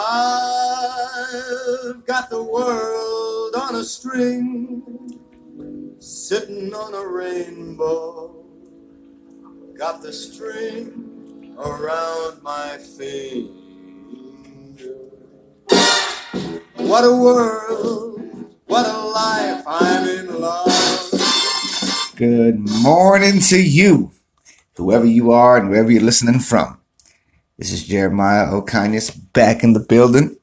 I've got the world on a string, sitting on a rainbow. Got the string around my finger. What a world, what a life, I'm in love. Good morning to you, whoever you are and wherever you're listening from. This is Jeremiah O'Kindness back in the building,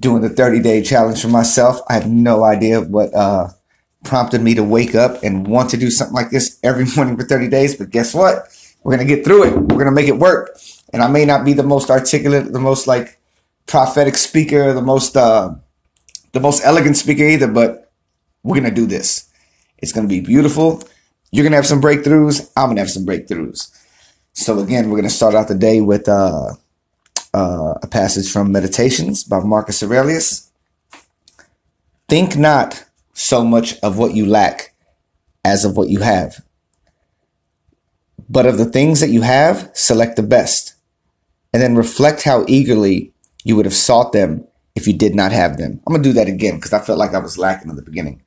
doing the 30 day challenge for myself. I have no idea what uh, prompted me to wake up and want to do something like this every morning for 30 days, but guess what? We're going to get through it. We're going to make it work. And I may not be the most articulate, the most like prophetic speaker, the most, uh, the most elegant speaker either, but we're going to do this. It's going to be beautiful. You're going to have some breakthroughs. I'm going to have some breakthroughs. So again, we're going to start out the day with uh, uh, a passage from Meditations by Marcus Aurelius. Think not so much of what you lack as of what you have. But of the things that you have, select the best. And then reflect how eagerly you would have sought them if you did not have them. I'm going to do that again because I felt like I was lacking in the beginning.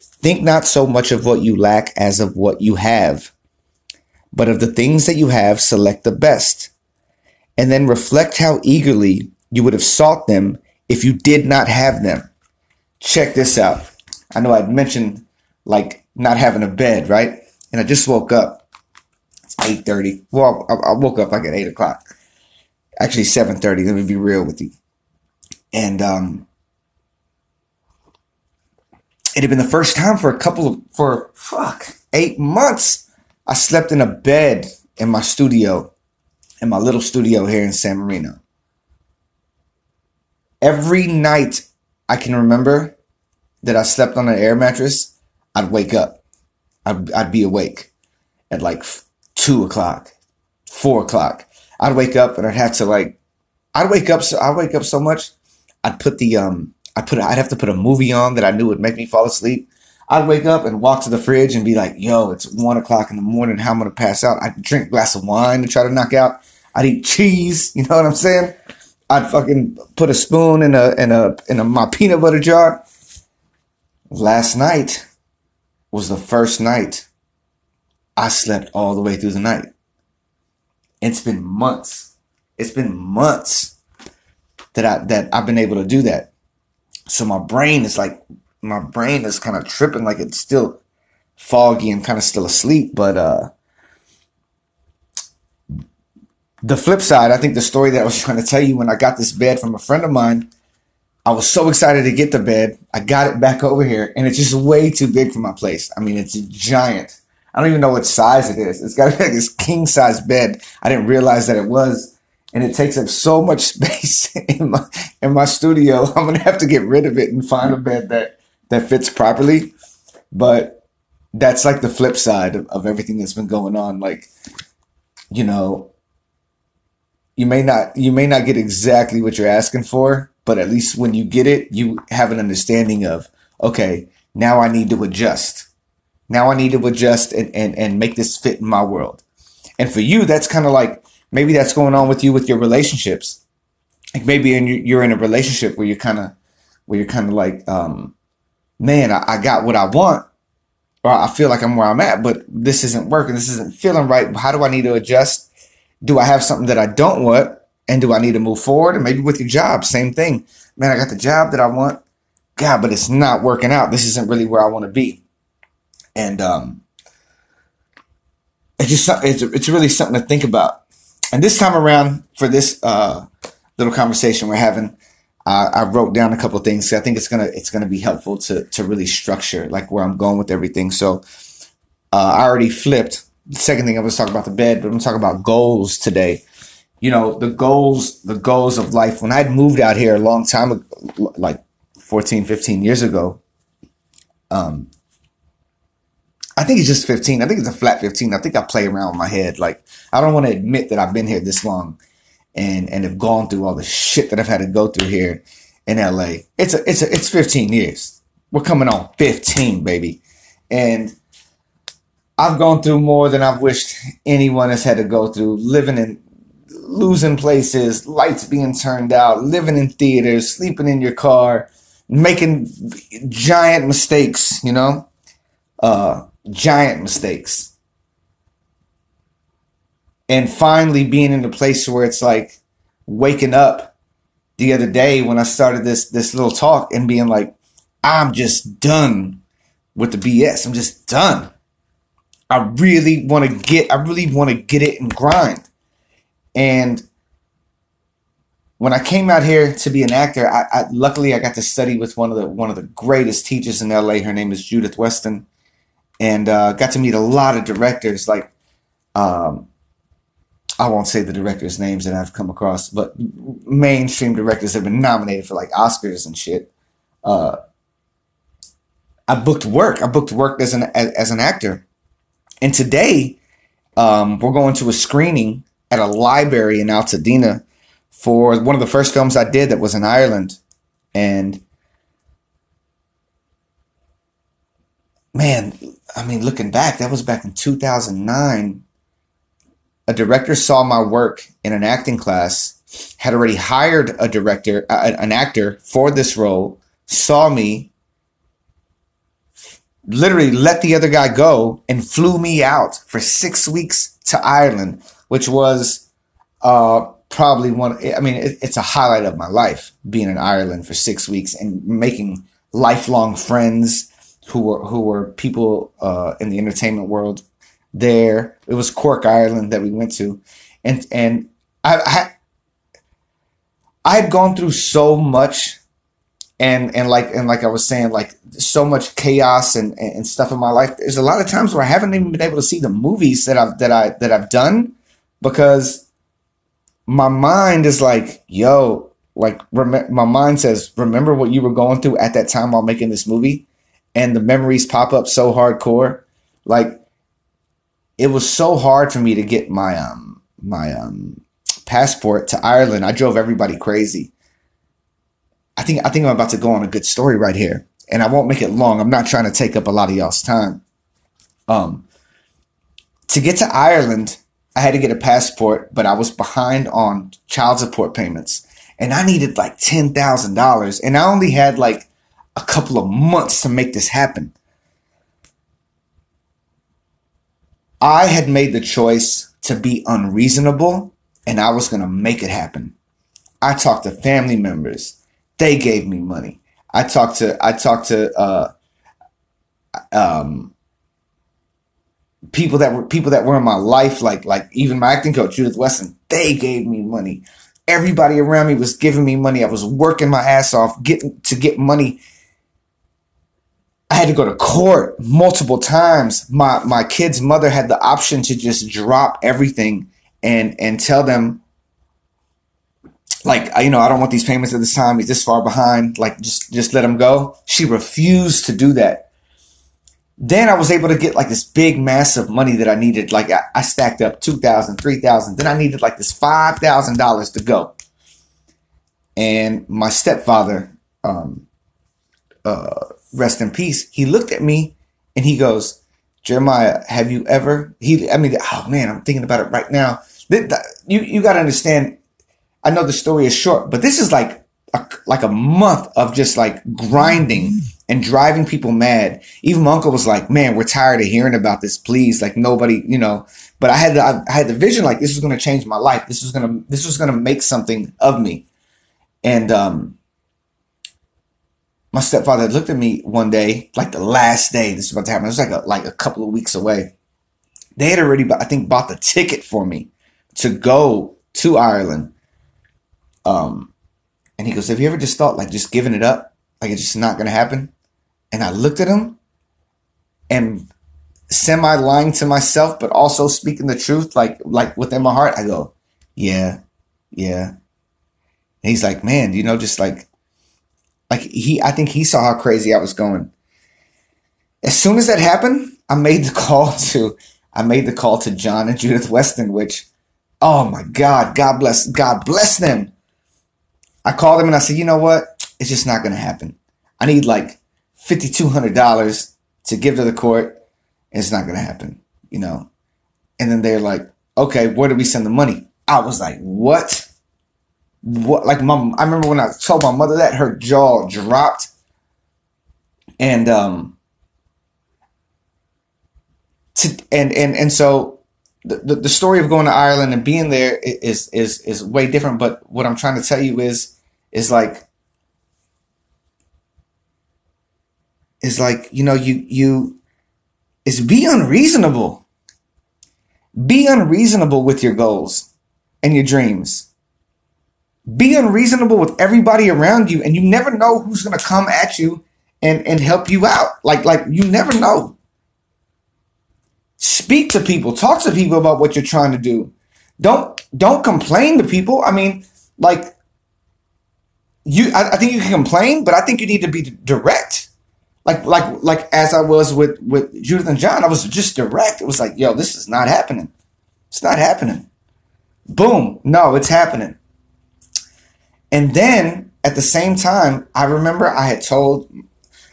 Think not so much of what you lack as of what you have but of the things that you have, select the best. And then reflect how eagerly you would have sought them if you did not have them. Check this out. I know I'd mentioned like not having a bed, right? And I just woke up. It's 8.30. Well, I, I woke up like at 8 o'clock. Actually, 7.30. Let me be real with you. And, um, it had been the first time for a couple of, for fuck, eight months I slept in a bed in my studio, in my little studio here in San Marino. Every night I can remember that I slept on an air mattress, I'd wake up. I'd, I'd be awake at like two o'clock, four o'clock. I'd wake up and I'd have to like, I'd wake up so I'd wake up so much. I'd put the um, I put I'd have to put a movie on that I knew would make me fall asleep. I'd wake up and walk to the fridge and be like, yo, it's one o'clock in the morning. How am I'm going to pass out. I'd drink a glass of wine to try to knock out. I'd eat cheese. You know what I'm saying? I'd fucking put a spoon in a, in a, in a, my peanut butter jar. Last night was the first night I slept all the way through the night. It's been months. It's been months that I, that I've been able to do that. So my brain is like my brain is kind of tripping like it's still foggy and kind of still asleep. But uh, the flip side, I think the story that I was trying to tell you when I got this bed from a friend of mine, I was so excited to get the bed. I got it back over here, and it's just way too big for my place. I mean, it's giant. I don't even know what size it is. It's got to be like this king size bed. I didn't realize that it was and it takes up so much space in my in my studio. I'm gonna have to get rid of it and find a bed that that fits properly. But that's like the flip side of, of everything that's been going on. Like, you know, you may not you may not get exactly what you're asking for, but at least when you get it, you have an understanding of, okay, now I need to adjust. Now I need to adjust and, and, and make this fit in my world. And for you, that's kind of like maybe that's going on with you with your relationships. Like maybe in, you're in a relationship where you're kind of where you're kind of like um, man, I, I got what I want, or I feel like I'm where I'm at, but this isn't working. This isn't feeling right. How do I need to adjust? Do I have something that I don't want? And do I need to move forward? And maybe with your job, same thing. Man, I got the job that I want. God, but it's not working out. This isn't really where I want to be. And, um, it's just, it's, it's really something to think about. And this time around for this, uh, little conversation we're having, uh, I wrote down a couple things. I think it's gonna it's gonna be helpful to to really structure like where I'm going with everything. So uh, I already flipped. The second thing I was talking about the bed, but I'm talking about goals today. You know the goals, the goals of life. When I'd moved out here a long time ago, like 14, 15 years ago, um, I think it's just 15. I think it's a flat 15. I think I play around with my head. Like I don't want to admit that I've been here this long and and have gone through all the shit that I've had to go through here in LA. It's a it's a it's 15 years. We're coming on 15, baby. And I've gone through more than I've wished anyone has had to go through living in losing places, lights being turned out, living in theaters, sleeping in your car, making giant mistakes, you know? Uh, giant mistakes. And finally being in a place where it's like waking up the other day when I started this this little talk and being like, I'm just done with the BS. I'm just done. I really want to get I really want to get it and grind. And when I came out here to be an actor, I, I, luckily I got to study with one of the one of the greatest teachers in LA. Her name is Judith Weston, and uh, got to meet a lot of directors. Like, um, I won't say the directors' names that I've come across, but mainstream directors have been nominated for like Oscars and shit. Uh, I booked work. I booked work as an as, as an actor, and today um, we're going to a screening at a library in Altadena for one of the first films I did that was in Ireland. And man, I mean, looking back, that was back in 2009. A director saw my work in an acting class, had already hired a director, uh, an actor for this role, saw me, literally let the other guy go, and flew me out for six weeks to Ireland which was uh, probably one. I mean, it, it's a highlight of my life being in Ireland for six weeks and making lifelong friends who were who were people uh, in the entertainment world there. It was Cork, Ireland, that we went to, and and I, I I had gone through so much and and like and like I was saying, like so much chaos and and stuff in my life. There's a lot of times where I haven't even been able to see the movies that I've that I that I've done because my mind is like, yo, like rem- my mind says, remember what you were going through at that time while making this movie, and the memories pop up so hardcore. Like it was so hard for me to get my um my um passport to Ireland. I drove everybody crazy. I think I think I'm about to go on a good story right here, and I won't make it long. I'm not trying to take up a lot of y'all's time. Um, to get to Ireland, I had to get a passport, but I was behind on child support payments and I needed like $10,000 and I only had like a couple of months to make this happen. I had made the choice to be unreasonable and I was going to make it happen. I talked to family members. They gave me money. I talked to, I talked to, uh, um, people that were people that were in my life, like like even my acting coach Judith Weston, they gave me money. Everybody around me was giving me money. I was working my ass off getting to get money. I had to go to court multiple times. My my kid's mother had the option to just drop everything and and tell them like you know I don't want these payments at this time. He's this far behind. Like just just let him go. She refused to do that then I was able to get like this big massive money that I needed. Like I, I stacked up 2000 3000 Then I needed like this $5,000 to go. And my stepfather, um, uh, rest in peace, he looked at me and he goes, Jeremiah, have you ever, he, I mean, oh man, I'm thinking about it right now. You, you got to understand, I know the story is short, but this is like a, like a month of just like grinding and driving people mad. Even my uncle was like, "Man, we're tired of hearing about this. Please, like nobody, you know." But I had the, I had the vision like this was going to change my life. This was going to this was going to make something of me. And um, my stepfather looked at me one day, like the last day this was about to happen. It was like a, like a couple of weeks away. They had already, I think, bought the ticket for me to go to Ireland. Um, and he goes, "Have you ever just thought like just giving it up, like it's just not going to happen?" And I looked at him and semi lying to myself, but also speaking the truth, like like within my heart. I go, yeah, yeah. And he's like, man, you know, just like like he I think he saw how crazy I was going. As soon as that happened, I made the call to I made the call to John and Judith Weston, which oh my God, God bless God bless them. I called them and I said, you know what? It's just not gonna happen. I need like $5,200 to give to the court. It's not going to happen, you know? And then they're like, okay, where do we send the money? I was like, what? What? Like, mom, I remember when I told my mother that, her jaw dropped. And, um, to, and, and, and so the, the, the story of going to Ireland and being there is, is, is way different. But what I'm trying to tell you is, is like, is like, you know, you, you, is be unreasonable. Be unreasonable with your goals and your dreams. Be unreasonable with everybody around you, and you never know who's gonna come at you and, and help you out. Like, like you never know. Speak to people, talk to people about what you're trying to do. Don't don't complain to people. I mean, like you I, I think you can complain, but I think you need to be direct like like like as I was with with Judith and John, I was just direct. It was like, yo, this is not happening. It's not happening. Boom. No, it's happening. And then at the same time, I remember I had told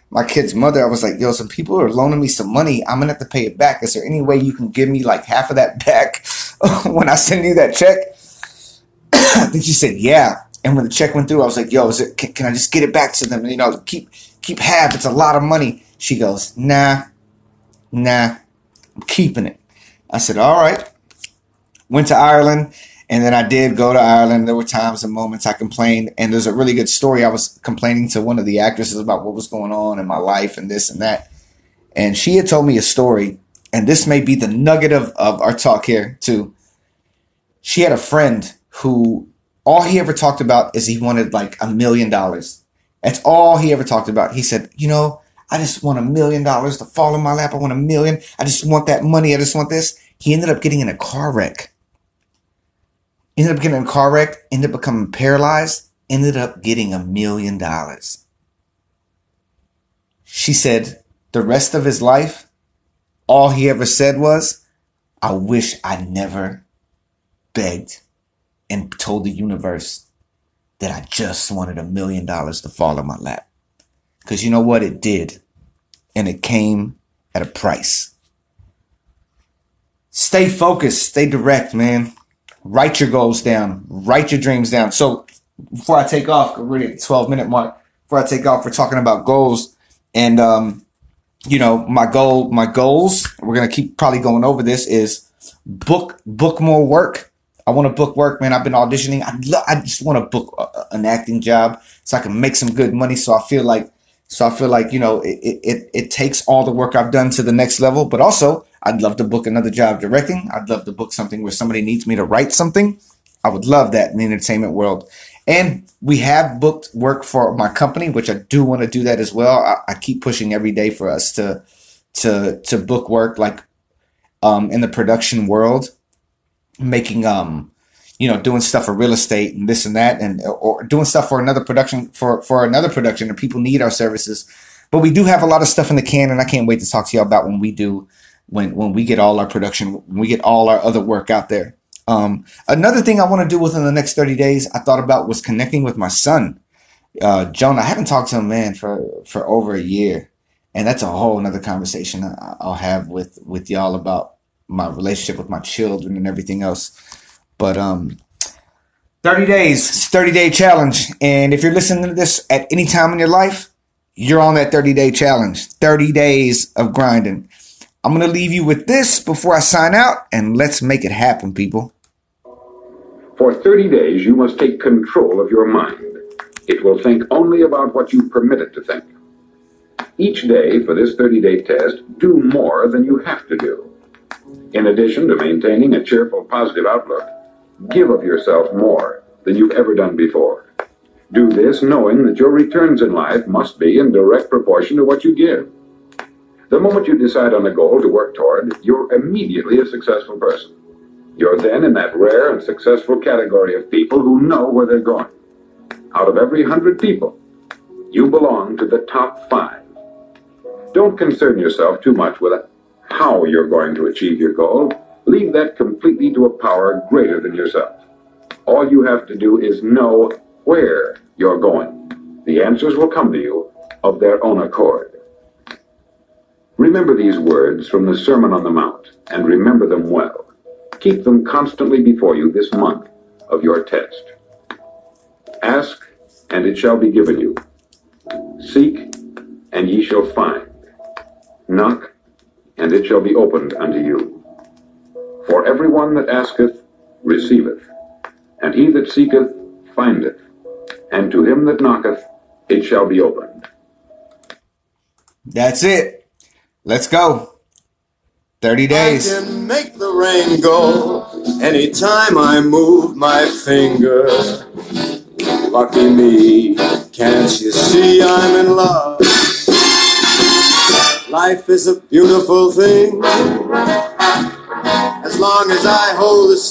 my kid's mother, I was like, yo, some people are loaning me some money. I'm gonna have to pay it back. Is there any way you can give me like half of that back when I send you that check? then she said, yeah. And when the check went through, I was like, yo, is it, can, can I just get it back to them? You know, keep keep half. It's a lot of money. She goes, nah, nah, I'm keeping it. I said, all right. Went to Ireland. And then I did go to Ireland. There were times and moments I complained. And there's a really good story. I was complaining to one of the actresses about what was going on in my life and this and that. And she had told me a story. And this may be the nugget of, of our talk here, too. She had a friend who all he ever talked about is he wanted like a million dollars that's all he ever talked about. He said, you know, I just want a million dollars to fall in my lap. I want a million. I just want that money. I just want this. He ended up getting in a car wreck. Ended up getting in a car wreck, ended up becoming paralyzed, ended up getting a million dollars. She said the rest of his life, all he ever said was, I wish I never begged and told the universe that I just wanted a million dollars to fall in my lap. Because you know what? It did. And it came at a price. Stay focused, stay direct, man. Write your goals down, write your dreams down. So before I take off, we're at the 12 minute mark. Before I take off, we're talking about goals. And, um, you know, my goal, my goals, we're going to keep probably going over this is book, book more work I want to book work, man. I've been auditioning. I lo- I just want to book a, an acting job so I can make some good money. So I feel like, so I feel like you know, it, it it takes all the work I've done to the next level. But also, I'd love to book another job directing. I'd love to book something where somebody needs me to write something. I would love that in the entertainment world. And we have booked work for my company, which I do want to do that as well. I, I keep pushing every day for us to to to book work like um, in the production world making um you know doing stuff for real estate and this and that and or doing stuff for another production for for another production and people need our services but we do have a lot of stuff in the can and i can't wait to talk to y'all about when we do when when we get all our production when we get all our other work out there um another thing i want to do within the next 30 days i thought about was connecting with my son uh jonah i haven't talked to him man for for over a year and that's a whole another conversation i'll have with with y'all about my relationship with my children and everything else. But um 30 days, 30 day challenge. And if you're listening to this at any time in your life, you're on that 30 day challenge. 30 days of grinding. I'm going to leave you with this before I sign out and let's make it happen, people. For 30 days, you must take control of your mind. It will think only about what you permit it to think. Each day for this 30 day test, do more than you have to do. In addition to maintaining a cheerful, positive outlook, give of yourself more than you've ever done before. Do this knowing that your returns in life must be in direct proportion to what you give. The moment you decide on a goal to work toward, you're immediately a successful person. You're then in that rare and successful category of people who know where they're going. Out of every hundred people, you belong to the top five. Don't concern yourself too much with how you're going to achieve your goal, leave that completely to a power greater than yourself. All you have to do is know where you're going. The answers will come to you of their own accord. Remember these words from the Sermon on the Mount, and remember them well. keep them constantly before you this month of your test. Ask, and it shall be given you. Seek, and ye shall find. Knock, and it shall be opened unto you. For every one that asketh receiveth, and he that seeketh findeth, and to him that knocketh it shall be opened. That's it. Let's go. 30 I days. can make the rain go anytime I move my finger. Lucky me, can't you see I'm in love? Life is a beautiful thing as long as I hold the string.